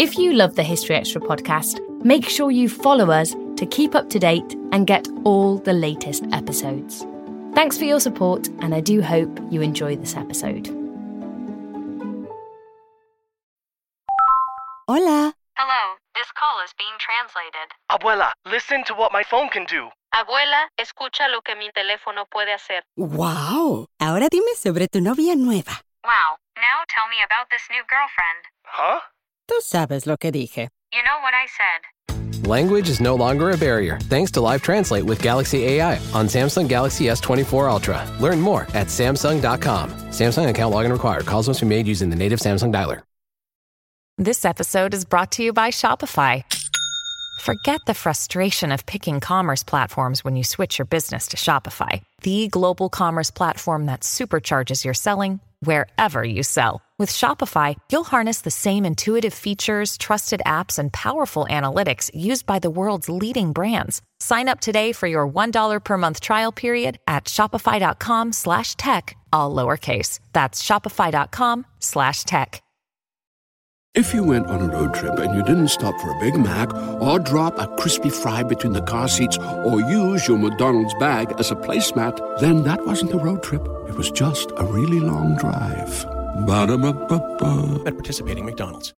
If you love the History Extra podcast, make sure you follow us to keep up to date and get all the latest episodes. Thanks for your support, and I do hope you enjoy this episode. Hola. Hello, this call is being translated. Abuela, listen to what my phone can do. Abuela, escucha lo que mi teléfono puede hacer. Wow. Ahora dime sobre tu novia nueva. Wow, now tell me about this new girlfriend. Huh? Tú sabes lo que dije. You know what I said. Language is no longer a barrier thanks to Live Translate with Galaxy AI on Samsung Galaxy S24 Ultra. Learn more at Samsung.com. Samsung account login required. Calls must be made using the native Samsung dialer. This episode is brought to you by Shopify. Forget the frustration of picking commerce platforms when you switch your business to Shopify, the global commerce platform that supercharges your selling wherever you sell. With Shopify, you'll harness the same intuitive features, trusted apps, and powerful analytics used by the world's leading brands. Sign up today for your $1 per month trial period at shopify.com slash tech, all lowercase. That's shopify.com slash tech. If you went on a road trip and you didn't stop for a Big Mac or drop a crispy fry between the car seats or use your McDonald's bag as a placemat, then that wasn't a road trip. It was just a really long drive. Ba-da-ba-ba-ba. At participating McDonald's.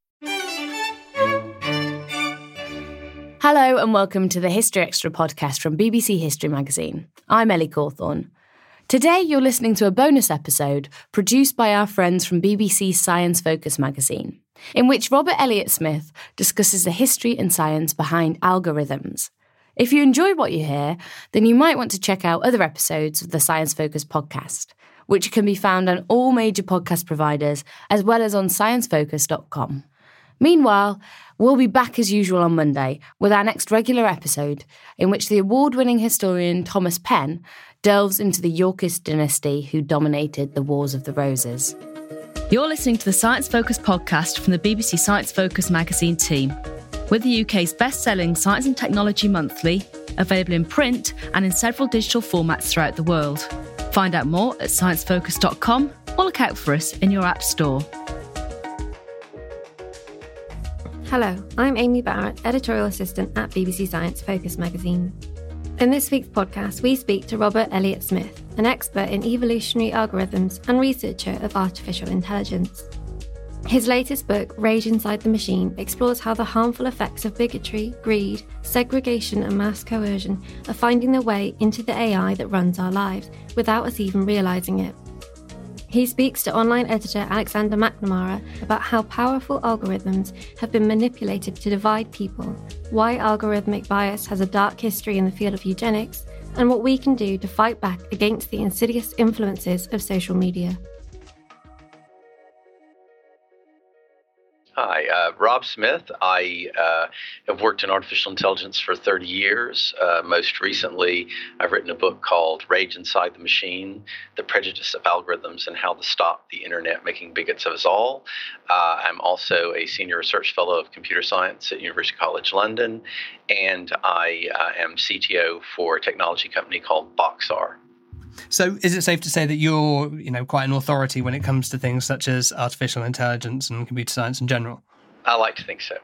Hello, and welcome to the History Extra podcast from BBC History Magazine. I'm Ellie Cawthorne. Today, you're listening to a bonus episode produced by our friends from BBC Science Focus magazine, in which Robert Elliott Smith discusses the history and science behind algorithms. If you enjoy what you hear, then you might want to check out other episodes of the Science Focus podcast, which can be found on all major podcast providers as well as on sciencefocus.com. Meanwhile, we'll be back as usual on Monday with our next regular episode, in which the award winning historian Thomas Penn delves into the Yorkist dynasty who dominated the Wars of the Roses. You're listening to the Science Focus podcast from the BBC Science Focus magazine team. We're the UK's best selling science and technology monthly, available in print and in several digital formats throughout the world. Find out more at sciencefocus.com or look out for us in your app store. Hello, I'm Amy Barrett, editorial assistant at BBC Science Focus magazine. In this week's podcast, we speak to Robert Elliott Smith, an expert in evolutionary algorithms and researcher of artificial intelligence. His latest book, Rage Inside the Machine, explores how the harmful effects of bigotry, greed, segregation, and mass coercion are finding their way into the AI that runs our lives without us even realizing it. He speaks to online editor Alexander McNamara about how powerful algorithms have been manipulated to divide people, why algorithmic bias has a dark history in the field of eugenics, and what we can do to fight back against the insidious influences of social media. Hi, uh, Rob Smith. I uh, have worked in artificial intelligence for 30 years. Uh, most recently, I've written a book called Rage Inside the Machine The Prejudice of Algorithms and How to Stop the Internet Making Bigots of Us All. Uh, I'm also a senior research fellow of computer science at University College London, and I uh, am CTO for a technology company called BOXARR. So, is it safe to say that you're, you know, quite an authority when it comes to things such as artificial intelligence and computer science in general? I like to think so.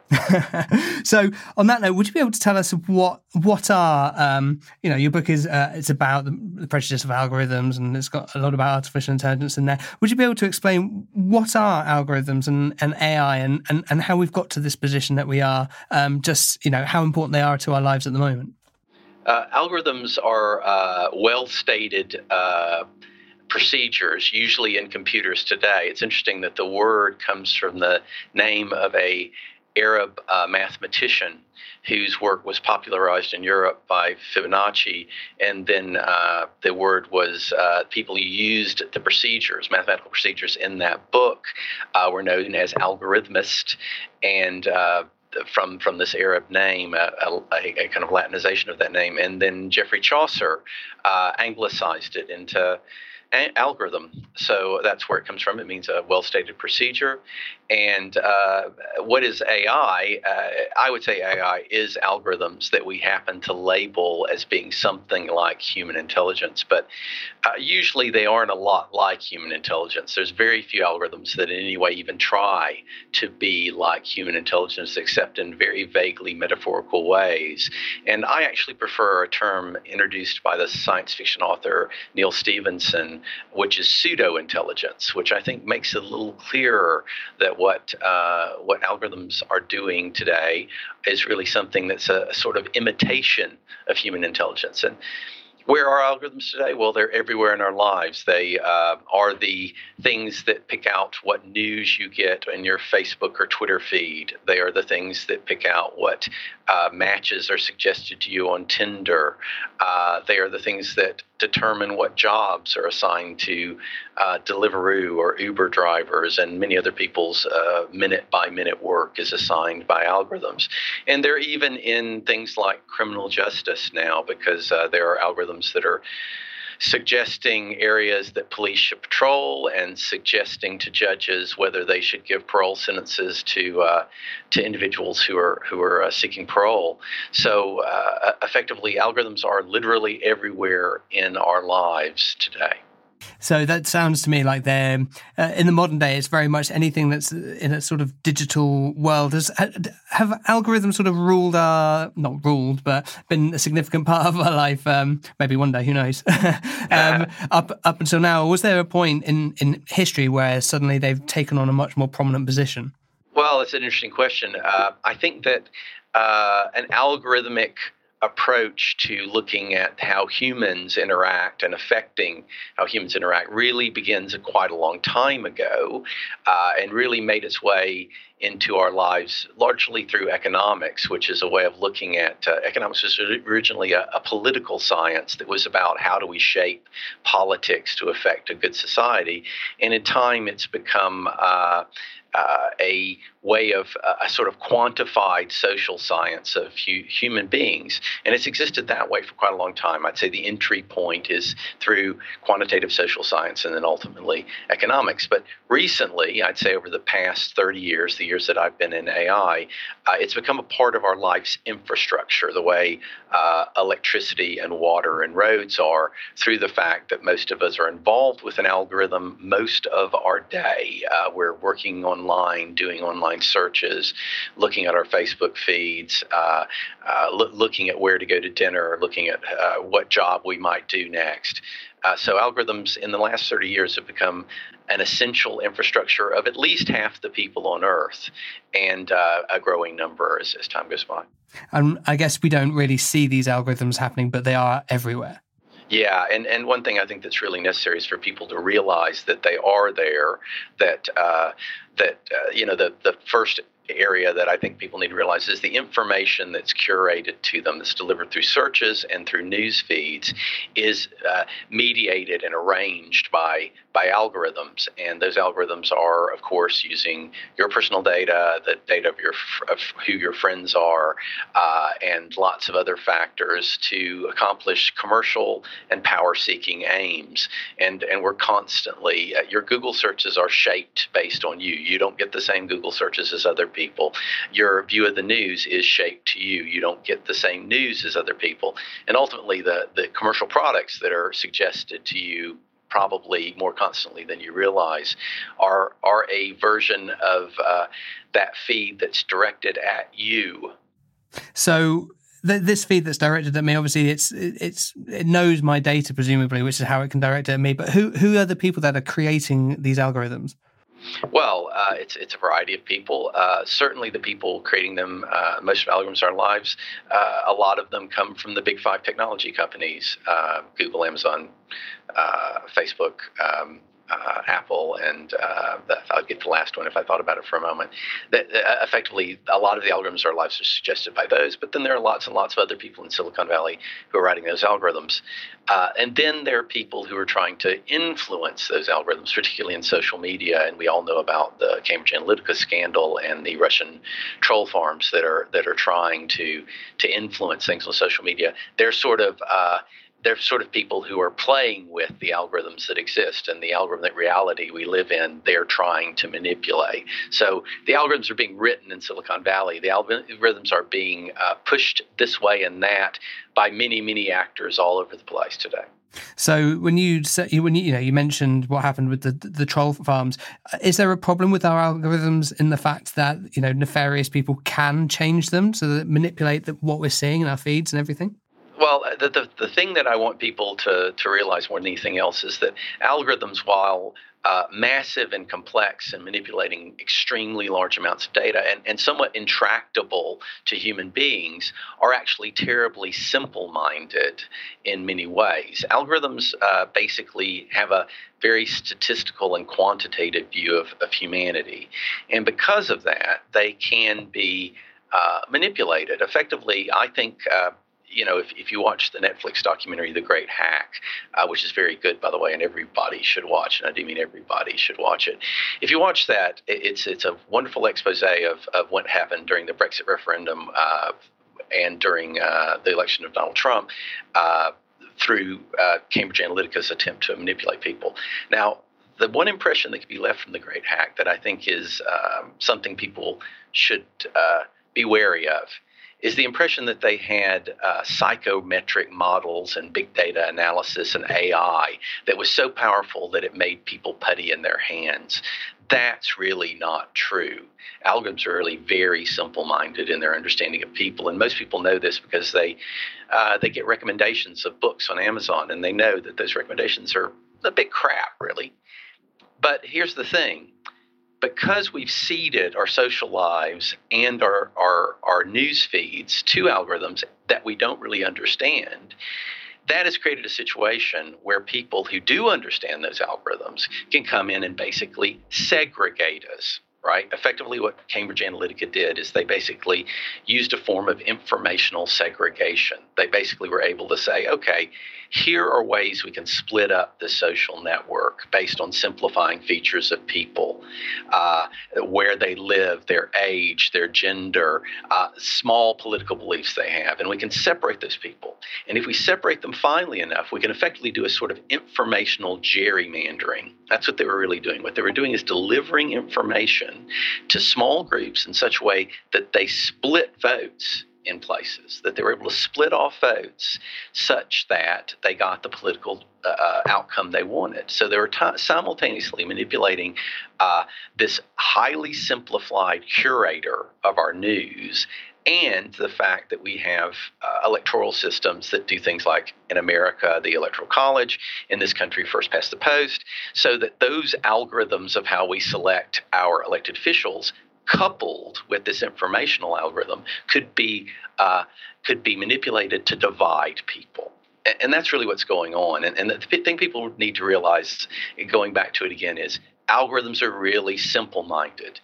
so, on that note, would you be able to tell us what what are um, you know your book is uh, it's about the, the, prejudice of algorithms and it's got a lot about artificial intelligence in there. Would you be able to explain what are algorithms and, and AI and, and and how we've got to this position that we are? Um, just you know how important they are to our lives at the moment. Uh, algorithms are uh, well stated uh, procedures, usually in computers today. It's interesting that the word comes from the name of a Arab uh, mathematician whose work was popularized in Europe by Fibonacci, and then uh, the word was uh, people used the procedures, mathematical procedures in that book, were known as algorithmists, and from from this Arab name, a, a, a, kind of Latinization of that name, and then Geoffrey Chaucer uh, anglicized it into algorithm. So that's where it comes from. It means a well stated procedure. And uh, what is AI? Uh, I would say AI is algorithms that we happen to label as being something like human intelligence, but uh, usually they aren't a lot like human intelligence. There's very few algorithms that in any way even try to be like human intelligence, except in very vaguely metaphorical ways. And I actually prefer a term introduced by the science fiction author Neal Stephenson, which is pseudo intelligence, which I think makes it a little clearer that what uh, what algorithms are doing today is really something that's a, a sort of imitation of human intelligence. And where are algorithms today? Well, they're everywhere in our lives. They uh, are the things that pick out what news you get in your Facebook or Twitter feed. They are the things that pick out what uh, matches are suggested to you on Tinder. Uh, they are the things that determine what jobs are assigned to uh, Deliveroo or Uber drivers, and many other people's minute by minute work is assigned by algorithms. And they're even in things like criminal justice now because uh, there are algorithms that are suggesting areas that police should patrol and suggesting to judges whether they should give parole sentences to uh, to individuals who are who are uh, seeking parole. So uh, effectively, algorithms are literally everywhere in our lives today. So that sounds to me like they're uh, in the modern day. It's very much anything that's in a sort of digital world. Has have algorithms sort of ruled our not ruled, but been a significant part of our life? Um, maybe one day, who knows? um, up up until now, was there a point in in history where suddenly they've taken on a much more prominent position? Well, it's an interesting question. Uh, I think that uh, an algorithmic approach to looking at how humans interact and affecting how humans interact really begins quite a long time ago uh, and really made its way into our lives largely through economics, which is a way of looking at uh, economics was originally a, a, political science that was about how do we shape politics to affect a good society. And in time, it's become uh, uh, a way of uh, a sort of quantified social science of hu- human beings. And it's existed that way for quite a long time. I'd say the entry point is through quantitative social science and then ultimately economics. But recently, I'd say over the past 30 years, the years that I've been in AI, uh, it's become a part of our life's infrastructure, the way uh, electricity and water and roads are, through the fact that most of us are involved with an algorithm most of our day. Uh, we're working online, doing online searches, looking at our Facebook feeds, uh, uh, lo- looking at where to go to dinner, or looking at uh, what job we might do next. Uh, so algorithms in the last 30 years have become an essential infrastructure of at least half the people on Earth, and uh, a growing number as, as time goes by. And I guess we don't really see these algorithms happening, but they are everywhere. Yeah, and, and one thing I think that's really necessary is for people to realize that they are there. That uh, that uh, you know the the first area that I think people need to realize is the information that's curated to them, that's delivered through searches and through news feeds, is uh, mediated and arranged by by algorithms, and those algorithms are, of course, using your personal data, the data of your of who your friends are, uh, and lots of other factors to accomplish commercial and power-seeking aims. And and we're constantly uh, your Google searches are shaped based on you. You don't get the same Google searches as other people. Your view of the news is shaped to you. You don't get the same news as other people, and ultimately the the commercial products that are suggested to you probably more constantly than you realize, are are a version of uh, that feed that's directed at you. So th- this feed that's directed at me, obviously, it's it's it knows my data presumably, which is how it can direct it at me. But who who are the people that are creating these algorithms? Well, uh, it's it's a variety of people. Uh, certainly, the people creating them, uh, most of algorithms in our lives, uh, a lot of them come from the big five technology companies: uh, Google, Amazon, uh, Facebook, um, uh, Apple, and uh, I'll get the last one if I thought about it for a moment. That uh, effectively, a lot of the algorithms our lives are suggested by those, but then there are lots and lots of other people in Silicon Valley who are writing those algorithms. Uh, and then there are people who are trying to influence those algorithms, particularly in social media. And we all know about the Cambridge Analytica scandal and the Russian troll farms that are that are trying to to influence things on social media. They're sort of uh, they're sort of people who are playing with the algorithms that exist and the algorithmic reality we live in, they're trying to manipulate. So the algorithms are being written in Silicon Valley. The algorithms are being uh, pushed this way and that by many, many actors all over the place today. So when you when you, you know you mentioned what happened with the the troll farms, is there a problem with our algorithms in the fact that you know nefarious people can change them so that manipulate the, what we're seeing in our feeds and everything? Well, uh, the, the, the thing that I want people to, to realize more than anything else is that algorithms, while uh, massive and complex and manipulating extremely large amounts of data and, and somewhat intractable to human beings, are actually terribly simple minded in many ways. Algorithms uh, basically have a very statistical and quantitative view of, of humanity. And because of that, they can be uh, manipulated. Effectively, I think uh, you know, if, if you watch the Netflix documentary The Great Hack, uh, which is very good, by the way, and everybody should watch, and I do mean everybody should watch it. If you watch that, it's it's a wonderful expose of, of what happened during the Brexit referendum uh, and during uh, the election of Donald Trump uh, through uh, Cambridge Analytica's attempt to manipulate people. Now, the one impression that can be left from the Great Hack that I think is um, something people should uh, be wary of is the impression that they had uh, psychometric models and big data analysis and AI that was so powerful that it made people putty in their hands. That's really not true. Algorithms are really very simple-minded in their understanding of people, and most people know this because they uh, they get recommendations of books on Amazon, and they know that those recommendations are a big crap, really. But here's the thing: because we've ceded our social lives and our, our, our news feeds to algorithms that we don't really understand, that has created a situation where people who do understand those algorithms can come in and basically segregate us right? Effectively, what Cambridge Analytica did is they basically used a form of informational segregation. They basically were able to say, okay, here are ways we can split up the social network based on simplifying features of people, uh, where they live, their age, their gender, uh, small political beliefs they have. And we can separate those people. And if we separate them finely enough, we can effectively do a sort of informational gerrymandering. That's what they were really doing. What they were doing is delivering information to small groups in such a way that they split votes in places, that they were able to split off votes such that they got the political uh, uh outcome they wanted. So they were t- simultaneously manipulating uh, this highly simplified curator of our news and the fact that we have uh, electoral systems that do things like in America, the Electoral College, in this country, first past the post, so that those algorithms of how we select our elected officials coupled with this informational algorithm could be uh, could be manipulated to divide people. And that's really what's going on. And, and the thing people need to realize going back to it again is algorithms are really simple minded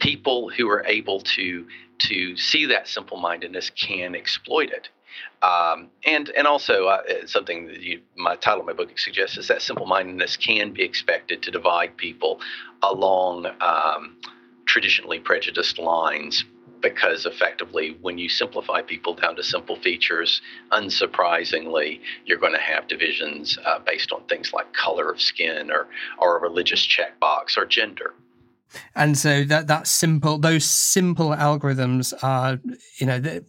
people who are able to to see that simple mindedness can exploit it. Um, and and also uh, something that you, my title of my book suggests is that simple mindedness can be expected to divide people along um, traditionally prejudiced lines because effectively when you simplify people down to simple features unsurprisingly you're going to have divisions uh, based on things like color of skin or, or a religious checkbox or gender. And so that that simple those simple algorithms are you know they,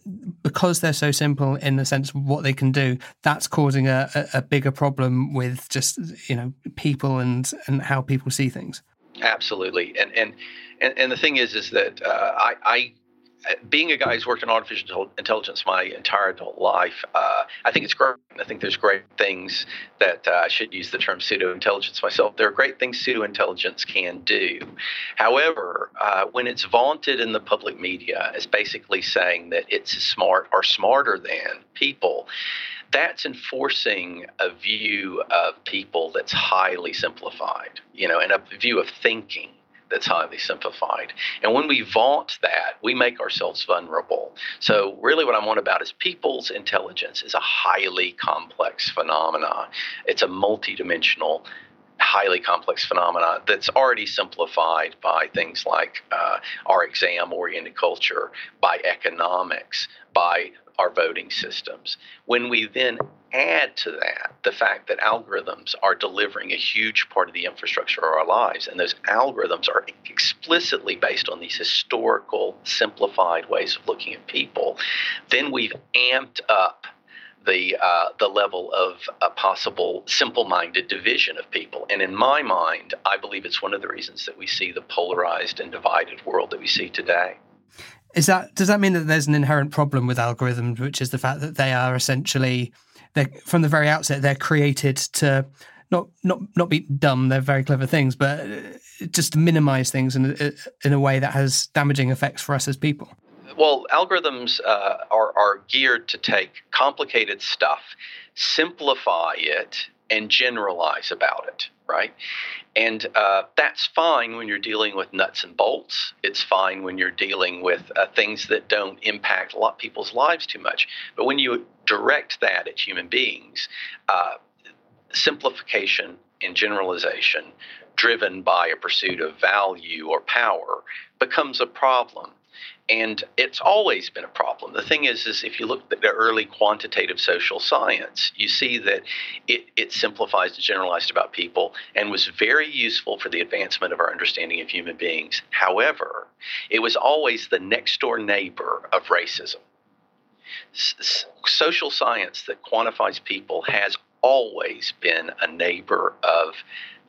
because they're so simple in the sense of what they can do that's causing a, a, a bigger problem with just you know people and and how people see things. Absolutely. And and and, and the thing is, is that uh, I, I being a guy who's worked in artificial intelligence my entire adult life, uh, I think it's great. I think there's great things that uh, I should use the term pseudo intelligence myself. There are great things pseudo intelligence can do. However, uh, when it's vaunted in the public media as basically saying that it's smart or smarter than people, that's enforcing a view of people that's highly simplified, you know, and a view of thinking that's highly simplified. And when we vaunt that, we make ourselves vulnerable. So, really, what I want about is people's intelligence is a highly complex phenomena. It's a multidimensional highly complex phenomena that's already simplified by things like uh, our exam oriented culture, by economics, by our voting systems. When we then add to that the fact that algorithms are delivering a huge part of the infrastructure of our lives, and those algorithms are explicitly based on these historical, simplified ways of looking at people, then we've amped up the uh, the level of a possible simple-minded division of people. And in my mind, I believe it's one of the reasons that we see the polarized and divided world that we see today. Is that does that mean that there's an inherent problem with algorithms, which is the fact that they are essentially they from the very outset they're created to not not not be dumb. They're very clever things, but uh, just to minimize things in in a way that has damaging effects for us as people. Well, algorithms uh, are are geared to take complicated stuff, simplify it, and generalize about it, right? And uh, that's fine when you're dealing with nuts and bolts. It's fine when you're dealing with uh, things that don't impact a lot of people's lives too much. But when you direct that at human beings, uh, simplification and generalization driven by a pursuit of value or power becomes a problem and it's always been a problem. The thing is, is if you look at the early quantitative social science, you see that it, it simplifies and generalized about people and was very useful for the advancement of our understanding of human beings. However, it was always the next door neighbor of racism. Social science that quantifies people has always been a neighbor of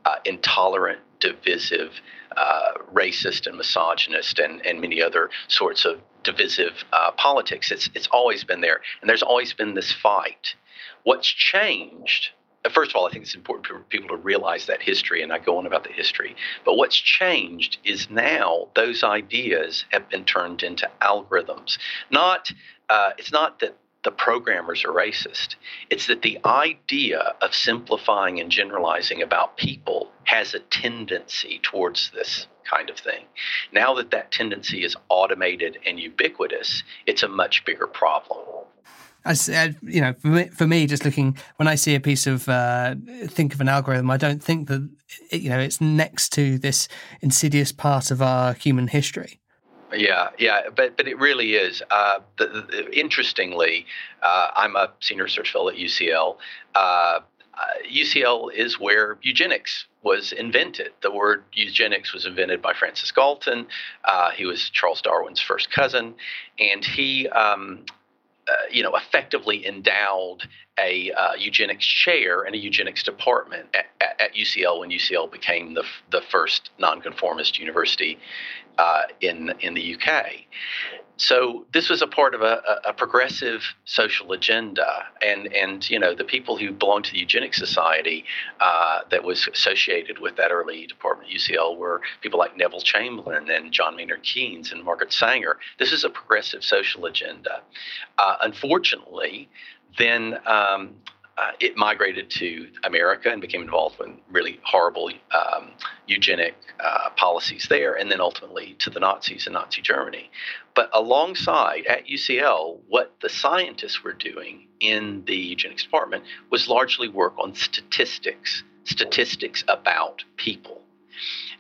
uh, intolerant, divisive, uh, racist and misogynist and, and many other sorts of divisive uh, politics. It's, it's always been there. And there's always been this fight. What's changed? Uh, first of all, I think it's important for people to realize that history, and I go on about the history. But what's changed is now those ideas have been turned into algorithms. Not, uh, it's not that the programmers are racist. It's that the idea of simplifying and generalizing about people has a tendency towards this kind of thing. Now that that tendency is automated and ubiquitous, it's a much bigger problem. I said, you know, for me, for me, just looking when I see a piece of uh, think of an algorithm, I don't think that you know it's next to this insidious part of our human history. Yeah, yeah, but but it really is. Uh, the, the, interestingly, uh, I'm a senior research fellow at UCL. Uh, UCL is where eugenics was invented. The word eugenics was invented by Francis Galton. Uh, he was Charles Darwin's first cousin, and he. Um, uh, you know, effectively endowed a uh, eugenics chair and a eugenics department at, at, at, UCL when UCL became the, the first nonconformist university uh, in in the UK. So this was a part of a, a, progressive social agenda, and and you know the people who belonged to the Eugenics Society uh, that was associated with that early department at UCL were people like Neville Chamberlain and John Maynard Keynes and Margaret Sanger. This is a progressive social agenda. Uh, unfortunately, then um, uh, it migrated to America and became involved in really horrible um, eugenic uh, policies there, and then ultimately to the Nazis in Nazi Germany. But alongside at UCL, what the scientists were doing in the eugenics department was largely work on statistics, statistics about people.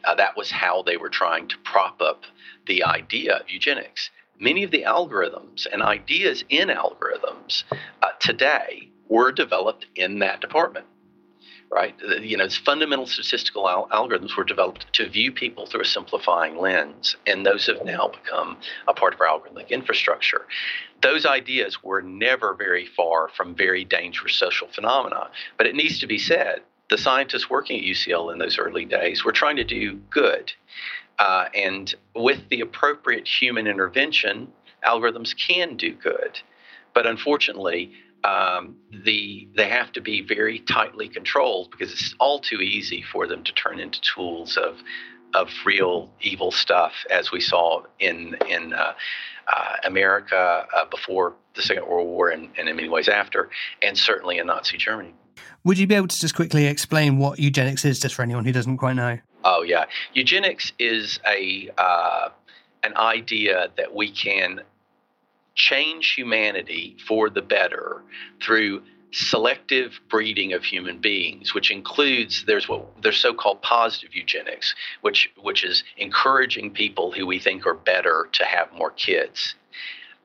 Uh, that was how they were trying to prop up the idea of eugenics. Many of the algorithms and ideas in algorithms uh, today were developed in that department right? You know, fundamental statistical al- algorithms were developed to view people through a simplifying lens, and those have now become a part of our algorithmic infrastructure. Those ideas were never very far from very dangerous social phenomena, but it needs to be said the scientists working at UCL in those early days were trying to do good. Uh, and with the appropriate human intervention, algorithms can do good. But unfortunately, um, the they have to be very tightly controlled because it's all too easy for them to turn into tools of of real evil stuff, as we saw in in uh, uh, America uh, before the Second World War, and, and in many ways after, and certainly in Nazi Germany. Would you be able to just quickly explain what eugenics is, just for anyone who doesn't quite know? Oh yeah, eugenics is a uh, an idea that we can change humanity for the better through selective breeding of human beings, which includes there's what there's so-called positive eugenics, which which is encouraging people who we think are better to have more kids.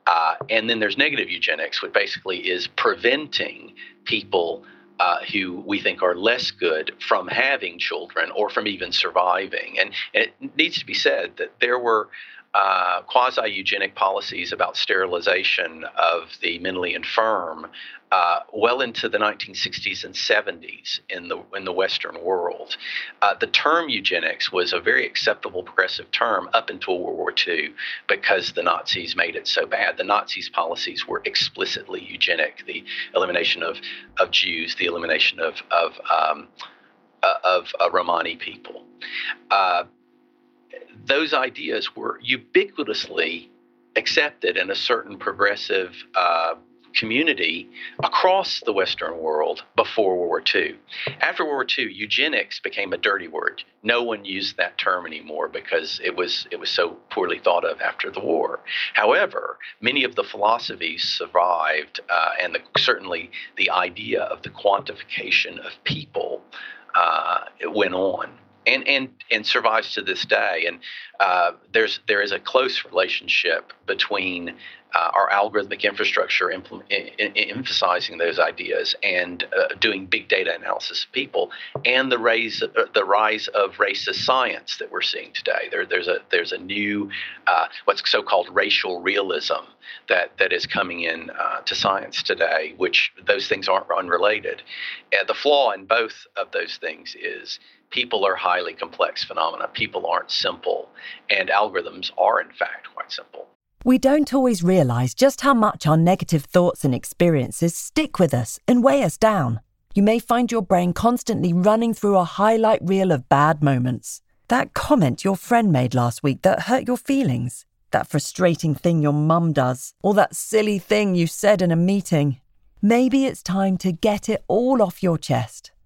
Uh, and then there's negative eugenics, which basically is preventing people uh, who we think are less good from having children or from even surviving. And, and it needs to be said that there were uh, quasi eugenic policies about sterilization of the mentally infirm uh, well into the 1960s and 70s in the in the Western world. Uh, the term eugenics was a very acceptable progressive term up until World War II because the Nazis made it so bad. The Nazis' policies were explicitly eugenic: the elimination of of Jews, the elimination of of um, uh, of uh, Romani people. Those ideas were ubiquitously accepted in a certain progressive uh, community across the Western world before World War II. After World War II, eugenics became a dirty word. No one used that term anymore because it was it was so poorly thought of after the war. However, many of the philosophies survived, uh, and the, certainly the idea of the quantification of people uh, went on and and and survives to this day. And uh, there's there is a close relationship between uh, our algorithmic infrastructure impl- in, in emphasizing those ideas and uh, doing big data analysis of people, and the rise uh, the rise of racist science that we're seeing today. There, there's a there's a new uh, what's so-called racial realism that that is coming in uh, to science today, which those things aren't unrelated. the flaw in both of those things is people are highly complex phenomena. People aren't simple, and algorithms are in fact quite simple. We don't always realize just how much our negative thoughts and experiences stick with us and weigh us down. You may find your brain constantly running through a highlight reel of bad moments. That comment your friend made last week that hurt your feelings, that frustrating thing your mum does, or that silly thing you said in a meeting. Maybe it's time to get it all off your chest,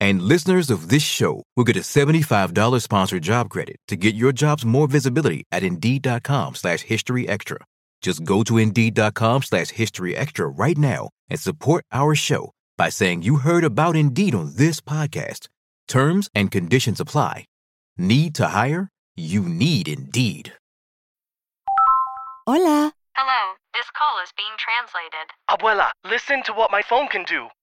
And listeners of this show will get a $75 sponsored job credit to get your jobs more visibility at Indeed.com slash History Extra. Just go to Indeed.com slash History Extra right now and support our show by saying you heard about Indeed on this podcast. Terms and conditions apply. Need to hire? You need Indeed. Hola. Hello, this call is being translated. Abuela, listen to what my phone can do.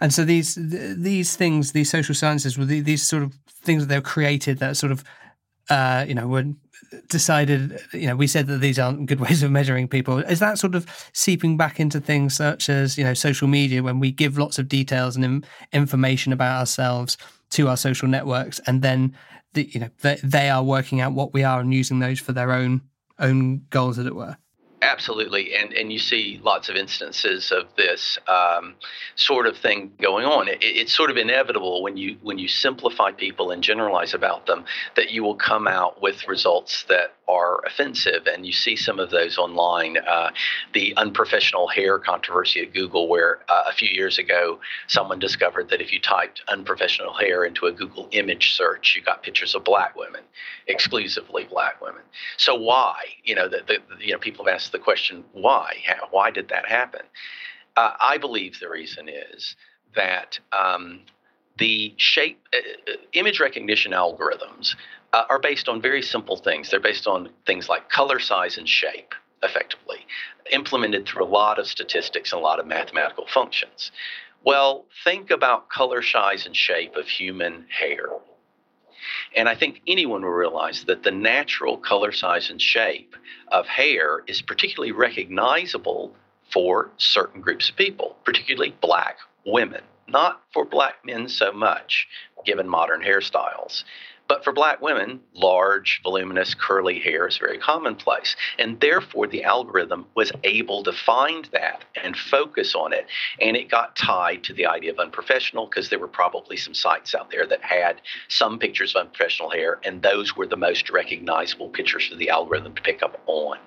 And so these these things, these social sciences, were these sort of things that they were created that sort of, uh, you know, were decided. You know, we said that these aren't good ways of measuring people. Is that sort of seeping back into things such as you know social media when we give lots of details and information about ourselves to our social networks, and then the, you know they, they are working out what we are and using those for their own own goals, as it were. Absolutely, and and you see lots of instances of this um, sort of thing going on. It, it's sort of inevitable when you when you simplify people and generalize about them that you will come out with results that are offensive, and you see some of those online. Uh, the unprofessional hair controversy at Google, where uh, a few years ago someone discovered that if you typed unprofessional hair into a Google image search, you got pictures of black women, exclusively black women. So why? You know, the, the you know people have asked the question, why? Why did that happen? Uh, I believe the reason is that um, the shape uh, uh, image recognition algorithms uh, are based on very simple things. They're based on things like color, size, and shape, effectively, implemented through a lot of statistics and a lot of mathematical functions. Well, think about color, size, and shape of human hair. And I think anyone will realize that the natural color, size, and shape of hair is particularly recognizable for certain groups of people, particularly black women. Not for black men so much, given modern hairstyles. But for black women, large, voluminous, curly hair is very commonplace. And therefore, the algorithm was able to find that and focus on it. And it got tied to the idea of unprofessional because there were probably some sites out there that had some pictures of unprofessional hair, and those were the most recognizable pictures for the algorithm to pick up on.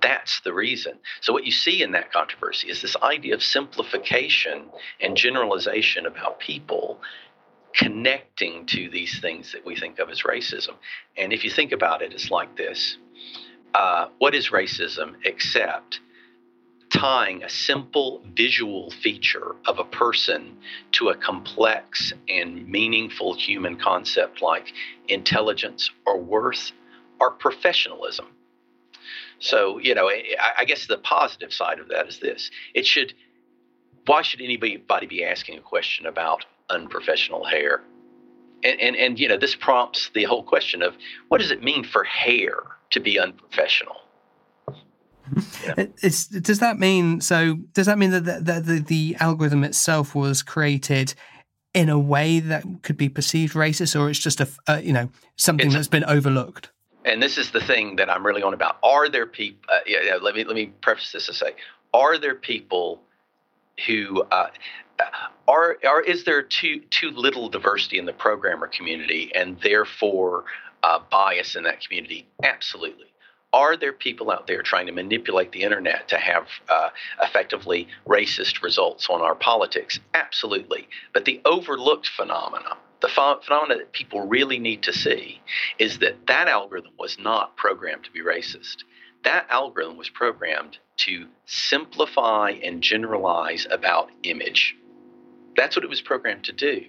That's the reason. So, what you see in that controversy is this idea of simplification and generalization about people connecting to these things that we think of as racism. And if you think about it, it's like this uh, What is racism except tying a simple visual feature of a person to a complex and meaningful human concept like intelligence or worth or professionalism? So, you know, I guess the positive side of that is this it should why should anybody be asking a question about unprofessional hair. And, and, and, you know, this prompts the whole question of what does it mean for hair to be unprofessional? Yeah. Does that mean so? Does that mean that the, the, the, the algorithm itself was created in a way that could be perceived racist, or it's just a, a you know something it's, that's been overlooked? And this is the thing that I'm really on about. Are there people? Uh, yeah, yeah, let me let me preface this to say: Are there people who uh, are, are is there too too little diversity in the programmer community and therefore uh, bias in that community? Absolutely. Are there people out there trying to manipulate the internet to have uh, effectively racist results on our politics? Absolutely. But the overlooked phenomenon, the ph- phenomena that people really need to see, is that that algorithm was not programmed to be racist. That algorithm was programmed to simplify and generalize about image. That's what it was programmed to do.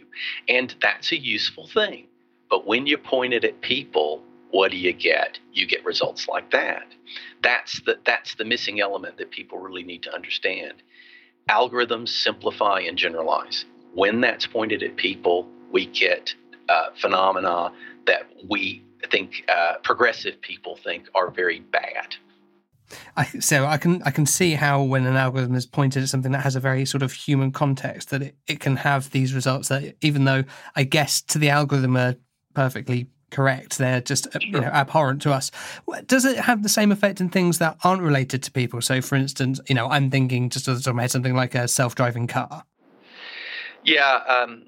And that's a useful thing. But when you point it at people, what do you get? You get results like that. That's the, that's the missing element that people really need to understand. Algorithms simplify and generalize. When that's pointed at people, we get uh, phenomena that we think uh, progressive people think are very bad. I, so I can I can see how when an algorithm is pointed at something that has a very sort of human context that it, it can have these results that even though I guess to the algorithm are perfectly correct they're just you know abhorrent to us. Does it have the same effect in things that aren't related to people? So for instance you know i'm thinking just off the top of my head something like a self-driving car. Yeah um,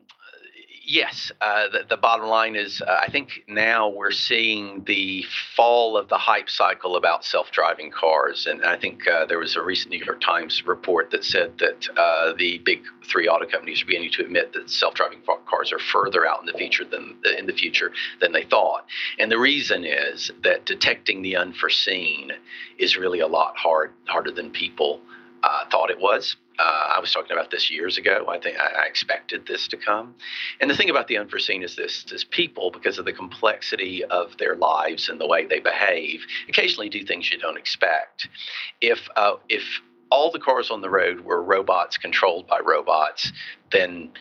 yes, uh, the, the, bottom line is uh, I think now we're seeing the fall of the hype cycle about self driving cars. And I think uh, there was a recent New York Times report that said that uh, the big three auto companies are beginning to admit that self driving cars are further out in the future than in the future than they thought. And the reason is that detecting the unforeseen is really a lot hard harder than people uh, thought it was. Uh, I was talking about this years ago. I think I, I, expected this to come. And the thing about the unforeseen is this: is people, because of the complexity of their lives and the way they behave, occasionally do things you don't expect. If uh, if all the cars on the road were robots controlled by robots, then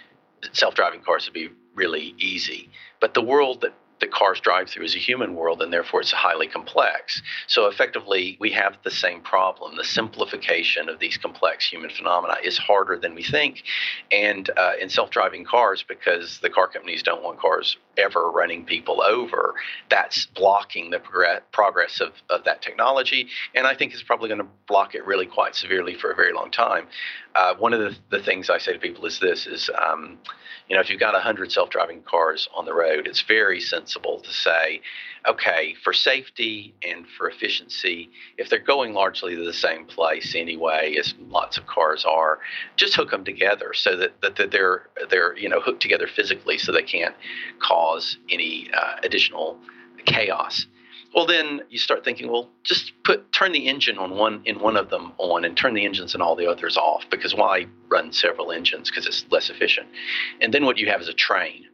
self-driving cars would be really easy. But the world that that cars drive through is a human world, and therefore it's highly complex. So effectively, we have the same problem. The simplification of these complex human phenomena is harder than we think. And uh, in self driving cars, because the car companies don't want cars ever running people over, that's blocking the progress, progress of, of that technology. And I think it's probably going to block it really quite severely for a very long time. Uh, one of the, the things I say to people is this is, um, you know, if you've got 100 self driving cars on the road, it's very sensible to say, okay, for safety and for efficiency, if they're going largely to the same place anyway, as lots of cars are, just hook them together so that, that, that they're, they're, you know, hooked together physically so they can't cause any uh, additional chaos. Well, then you start thinking, well, just put turn the engine on one in one of them on, and turn the engines in all the others off. Because why run several engines? Because it's less efficient. And then what you have is a train.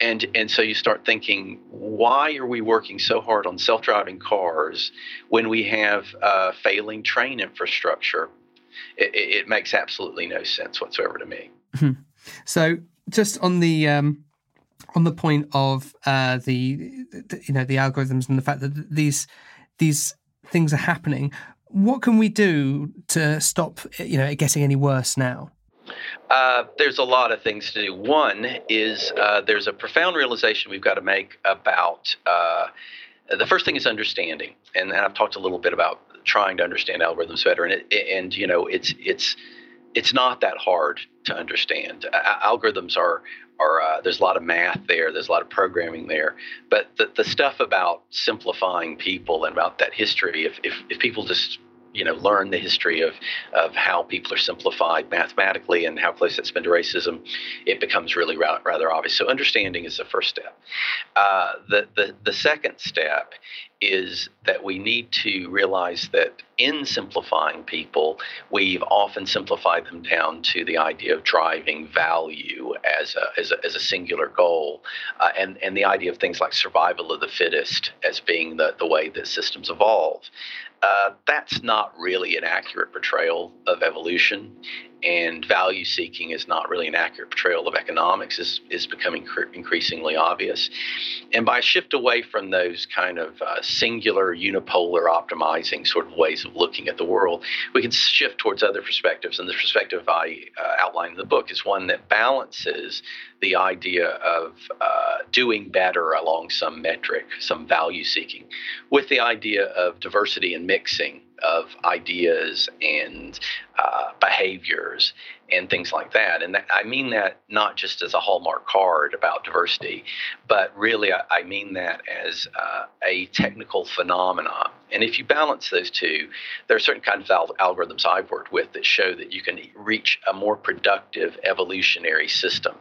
And and so you start thinking, why are we working so hard on self-driving cars when we have uh, failing train infrastructure? It, it, makes absolutely no sense whatsoever to me. So just on the um on the point of uh, the, the, you know the algorithms and the fact that these these things are happening, what can we do to stop you know it getting any worse now? Uh, there's a lot of things to do. One is uh, there's a profound realization we've got to make about uh, the first thing is understanding, and, I've talked a little bit about trying to understand algorithms better, and it, and you know it's it's it's not that hard to understand. algorithms are are uh, there's a lot of math there, there's a lot of programming there, but the the stuff about simplifying people and about that history, if if, if people just you know learn the history of of how people are simplified mathematically and how close that's been to racism, it becomes really ra- rather obvious. So understanding is the first step. Uh, the the the second step is that we need to realize that in simplifying people, we've often simplified them down to the idea of driving value as a, as a, as a singular goal, uh, and, and the idea of things like survival of the fittest as being the, the way that systems evolve. Uh, that's not really an accurate portrayal of evolution and value seeking is not really an accurate portrayal of economics is, is becoming cr- increasingly obvious. And by shift away from those kind of uh, singular, unipolar, optimizing sort of ways of looking at the world, we can shift towards other perspectives. And the perspective I uh, outline in the book is one that balances the idea of uh, doing better along some metric, some value seeking, with the idea of diversity and mixing of ideas and uh, behaviors and things like that. And that, I mean that not just as a hallmark card about diversity, but really I, I mean that as uh, a technical phenomenon. And if you balance those two, there are certain kinds of al- algorithms I've worked with that show that you can reach a more productive evolutionary system.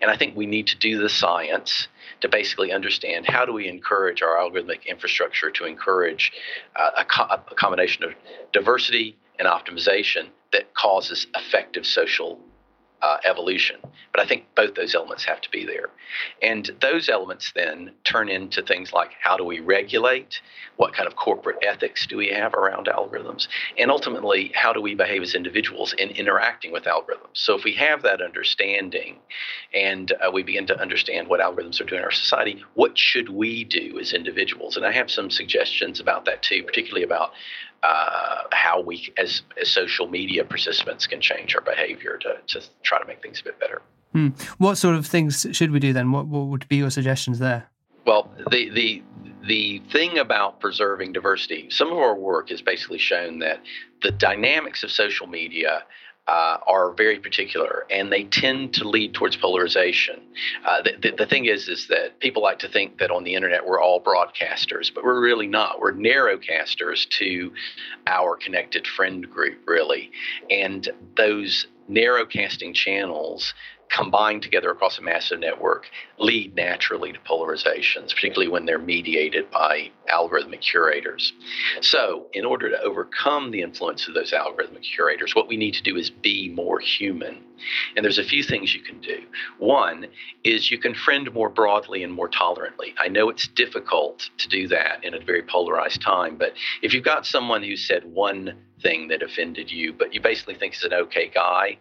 And I think we need to do the science to basically understand how do we encourage our algorithmic infrastructure to encourage uh, a, co- a combination of diversity and optimization that causes effective social uh, evolution. But I think both those elements have to be there. And those elements then turn into things like how do we regulate? What kind of corporate ethics do we have around algorithms? And ultimately, how do we behave as individuals in interacting with algorithms? So if we have that understanding and uh, we begin to understand what algorithms are doing in our society, what should we do as individuals? And I have some suggestions about that too, particularly about uh, how we, as, as social media participants, can change our behavior to, to try to make things a bit better. Hmm. What sort of things should we do then? What, what would be your suggestions there? Well, the, the the thing about preserving diversity, some of our work has basically shown that the dynamics of social media uh, are very particular, and they tend to lead towards polarization. Uh, the, the, the, thing is, is that people like to think that on the internet we're all broadcasters, but we're really not. We're narrowcasters to our connected friend group, really, and those narrowcasting channels combined together across a massive network lead naturally to polarizations, particularly when they're mediated by algorithmic curators. So, in order to overcome the influence of those algorithmic curators, what we need to do is be more human. And there's a few things you can do. One is you can friend more broadly and more tolerantly. I know it's difficult to do that in a very polarized time, but if you've got someone who said one thing that offended you, but you basically think he's an okay guy,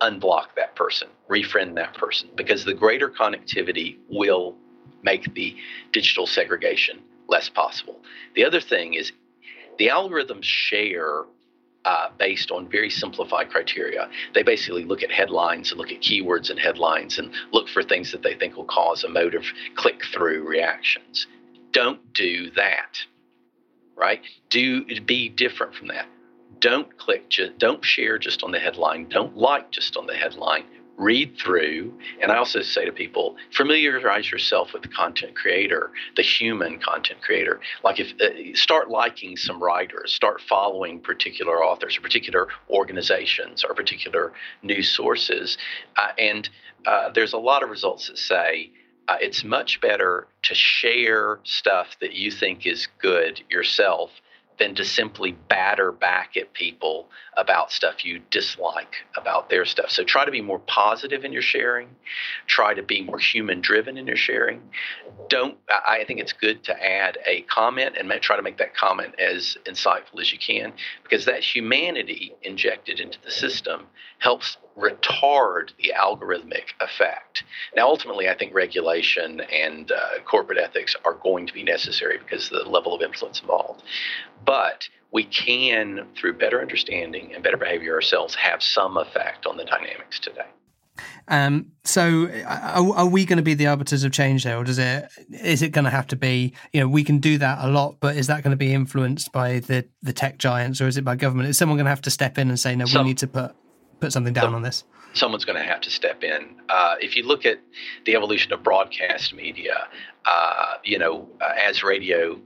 unblock that person, refriend that person, because the greater connectivity will make the digital segregation less possible. The other thing is the algorithms share uh, based on very simplified criteria. They basically look at headlines and look at keywords and headlines and look for things that they think will cause emotive click through reactions. Don't do that, right? Do be different from that. Don't click, don't share just on the headline. Don't like just on the headline read through. And I also say to people, familiarize yourself with the content creator, the human content creator. Like if uh, start liking some writers, start following particular authors or particular organizations or particular news sources. Uh, and uh, there's a lot of results that say uh, it's much better to share stuff that you think is good yourself than to simply batter back at people about stuff you dislike about their stuff. So try to be more positive in your sharing. Try to be more human driven in your sharing. Don't, I think it's good to add a comment and try to make that comment as insightful as you can because that humanity injected into the system helps retard the algorithmic effect. Now, ultimately, I think regulation and uh, corporate ethics are going to be necessary because of the level of influence involved. But we can, through better understanding and better behavior ourselves, have some effect on the dynamics today. Um, so, are, are, we going to be the arbiters of change there, or does it? Is it going to have to be? You know, we can do that a lot, but is that going to be influenced by the the tech giants, or is it by government? Is someone going to have to step in and say, no, Some, we need to put put something down on this? Someone's going to have to step in. Uh, if you look at the evolution of broadcast media, uh, you know, uh, as radio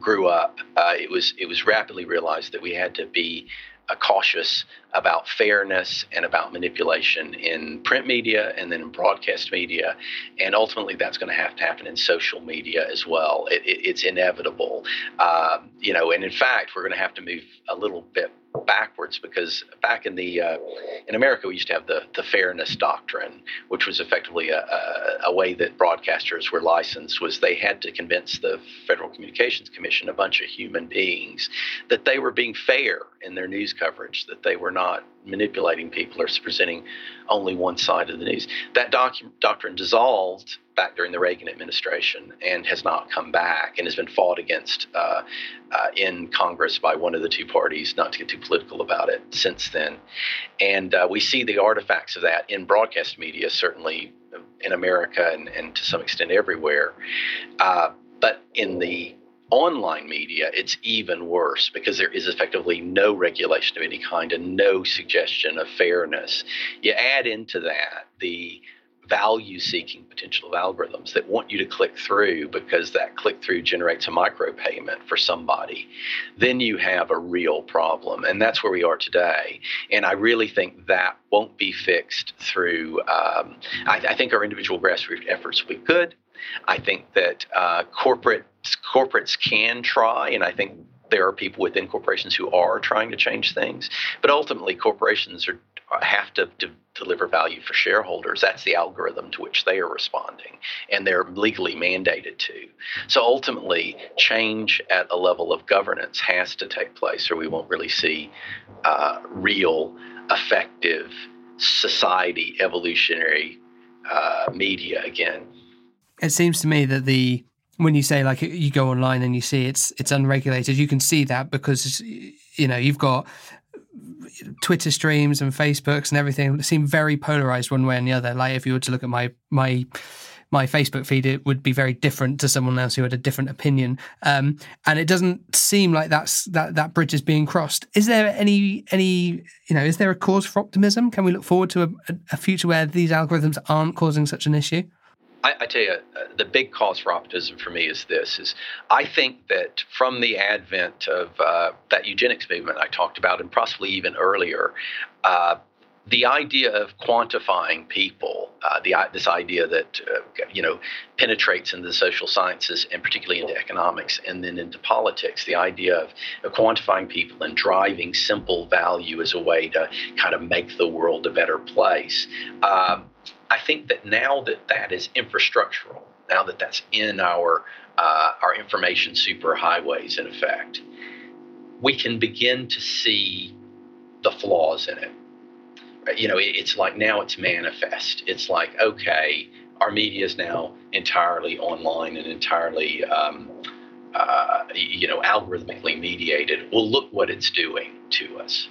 grew up, uh, it was it was rapidly realized that we had to be uh, cautious about fairness and about manipulation in print media and then in broadcast media, and ultimately that's going to have to happen in social media as well. It, it, it's inevitable, um, you know. And in fact, we're going to have to move a little bit backwards because back in the uh, in America we used to have the the fairness doctrine, which was effectively a, a, a, way that broadcasters were licensed was they had to convince the Federal Communications Commission, a bunch of human beings, that they were being fair in their news coverage, that they were not manipulating people or presenting only one side of the news. That docu- doctrine dissolved back during the Reagan administration and has not come back and has been fought against uh, uh, in Congress by one of the two parties, not to get too political about it, since then. And uh, we see the artifacts of that in broadcast media, certainly in America and, and to some extent everywhere. Uh, but in the online media, it's even worse because there is effectively no regulation of any kind and no suggestion of fairness. You add into that the value seeking potential of algorithms that want you to click through because that click through generates a micropayment for somebody, then you have a real problem. And that's where we are today. And I really think that won't be fixed through, um, I, I think our individual grassroots efforts will be good. I think that uh, corporate corporates can try, and I think there are people within corporations who are trying to change things. But ultimately, corporations are have to, to, deliver value for shareholders. That's the algorithm to which they are responding, and they're legally mandated to. So ultimately, change at a level of governance has to take place, or we won't really see uh, real, effective society evolutionary uh, media again. It seems to me that the when you say like you go online and you see it's it's unregulated, you can see that because you know you've got Twitter streams and Facebooks and everything seem very polarized one way and the other. Like if you were to look at my my my Facebook feed, it would be very different to someone else who had a different opinion. Um, and it doesn't seem like that's that that bridge is being crossed. Is there any any you know is there a cause for optimism? Can we look forward to a, a future where these algorithms aren't causing such an issue? I, I, tell you, uh, the big cause for optimism for me is this: is I think that from the advent of uh, that eugenics movement I talked about, and possibly even earlier, uh, the idea of quantifying people, uh, the this idea that uh, you know penetrates into the social sciences and particularly into economics and then into politics, the idea of, quantifying people and driving simple value as a way to kind of make the world a better place. Um, I think that now that that is infrastructural, now that that's in our uh, our information superhighways in effect, we can begin to see the flaws in it. You know, it's like now it's manifest. It's like okay, our media is now entirely online and entirely, um, uh, you know, algorithmically mediated. Well, look what it's doing to us.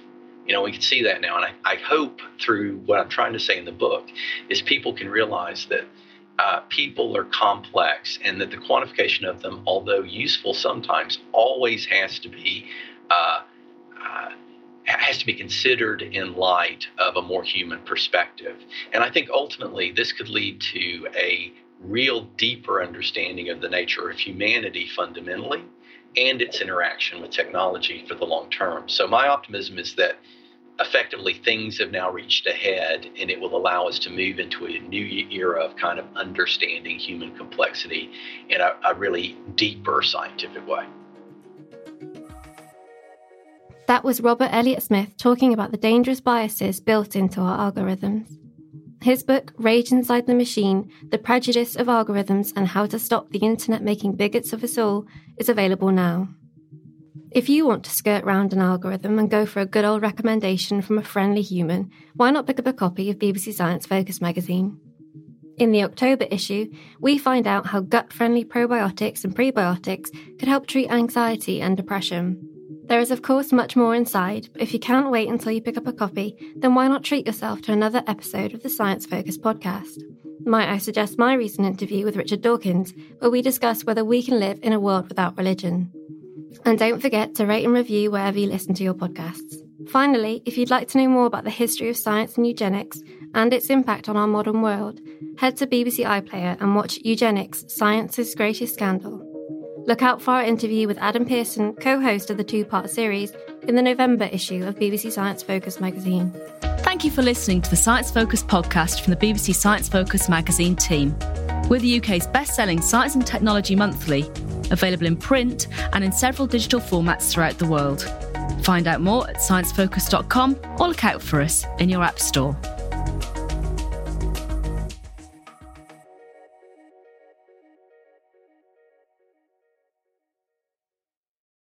You know, we can see that now, and I, I hope through what I'm trying to say in the book is people can realize that uh, people are complex and that the quantification of them, although useful sometimes, always has to be uh, uh, has to be considered in light of a more human perspective. And I think ultimately this could lead to a real deeper understanding of the nature of humanity fundamentally and its interaction with technology for the long term. So my optimism is that effectively things have now reached a head and it will allow us to move into a new era of kind of understanding human complexity in a, a really deeper scientific way. That was Robert Elliott Smith talking about the dangerous biases built into our algorithms. His book, Rage Inside the Machine The Prejudice of Algorithms and How to Stop the Internet Making Bigots of Us All, is available now. If you want to skirt round an algorithm and go for a good old recommendation from a friendly human, why not pick up a copy of BBC Science Focus magazine? In the October issue, we find out how gut friendly probiotics and prebiotics could help treat anxiety and depression. There is, of course, much more inside, but if you can't wait until you pick up a copy, then why not treat yourself to another episode of the Science Focus podcast? Might I suggest my recent interview with Richard Dawkins, where we discuss whether we can live in a world without religion? And don't forget to rate and review wherever you listen to your podcasts. Finally, if you'd like to know more about the history of science and eugenics and its impact on our modern world, head to BBC iPlayer and watch Eugenics Science's Greatest Scandal. Look out for our interview with Adam Pearson, co host of the two part series, in the November issue of BBC Science Focus magazine. Thank you for listening to the Science Focus podcast from the BBC Science Focus magazine team. We're the UK's best selling science and technology monthly available in print and in several digital formats throughout the world. Find out more at sciencefocus.com or look out for us in your App Store.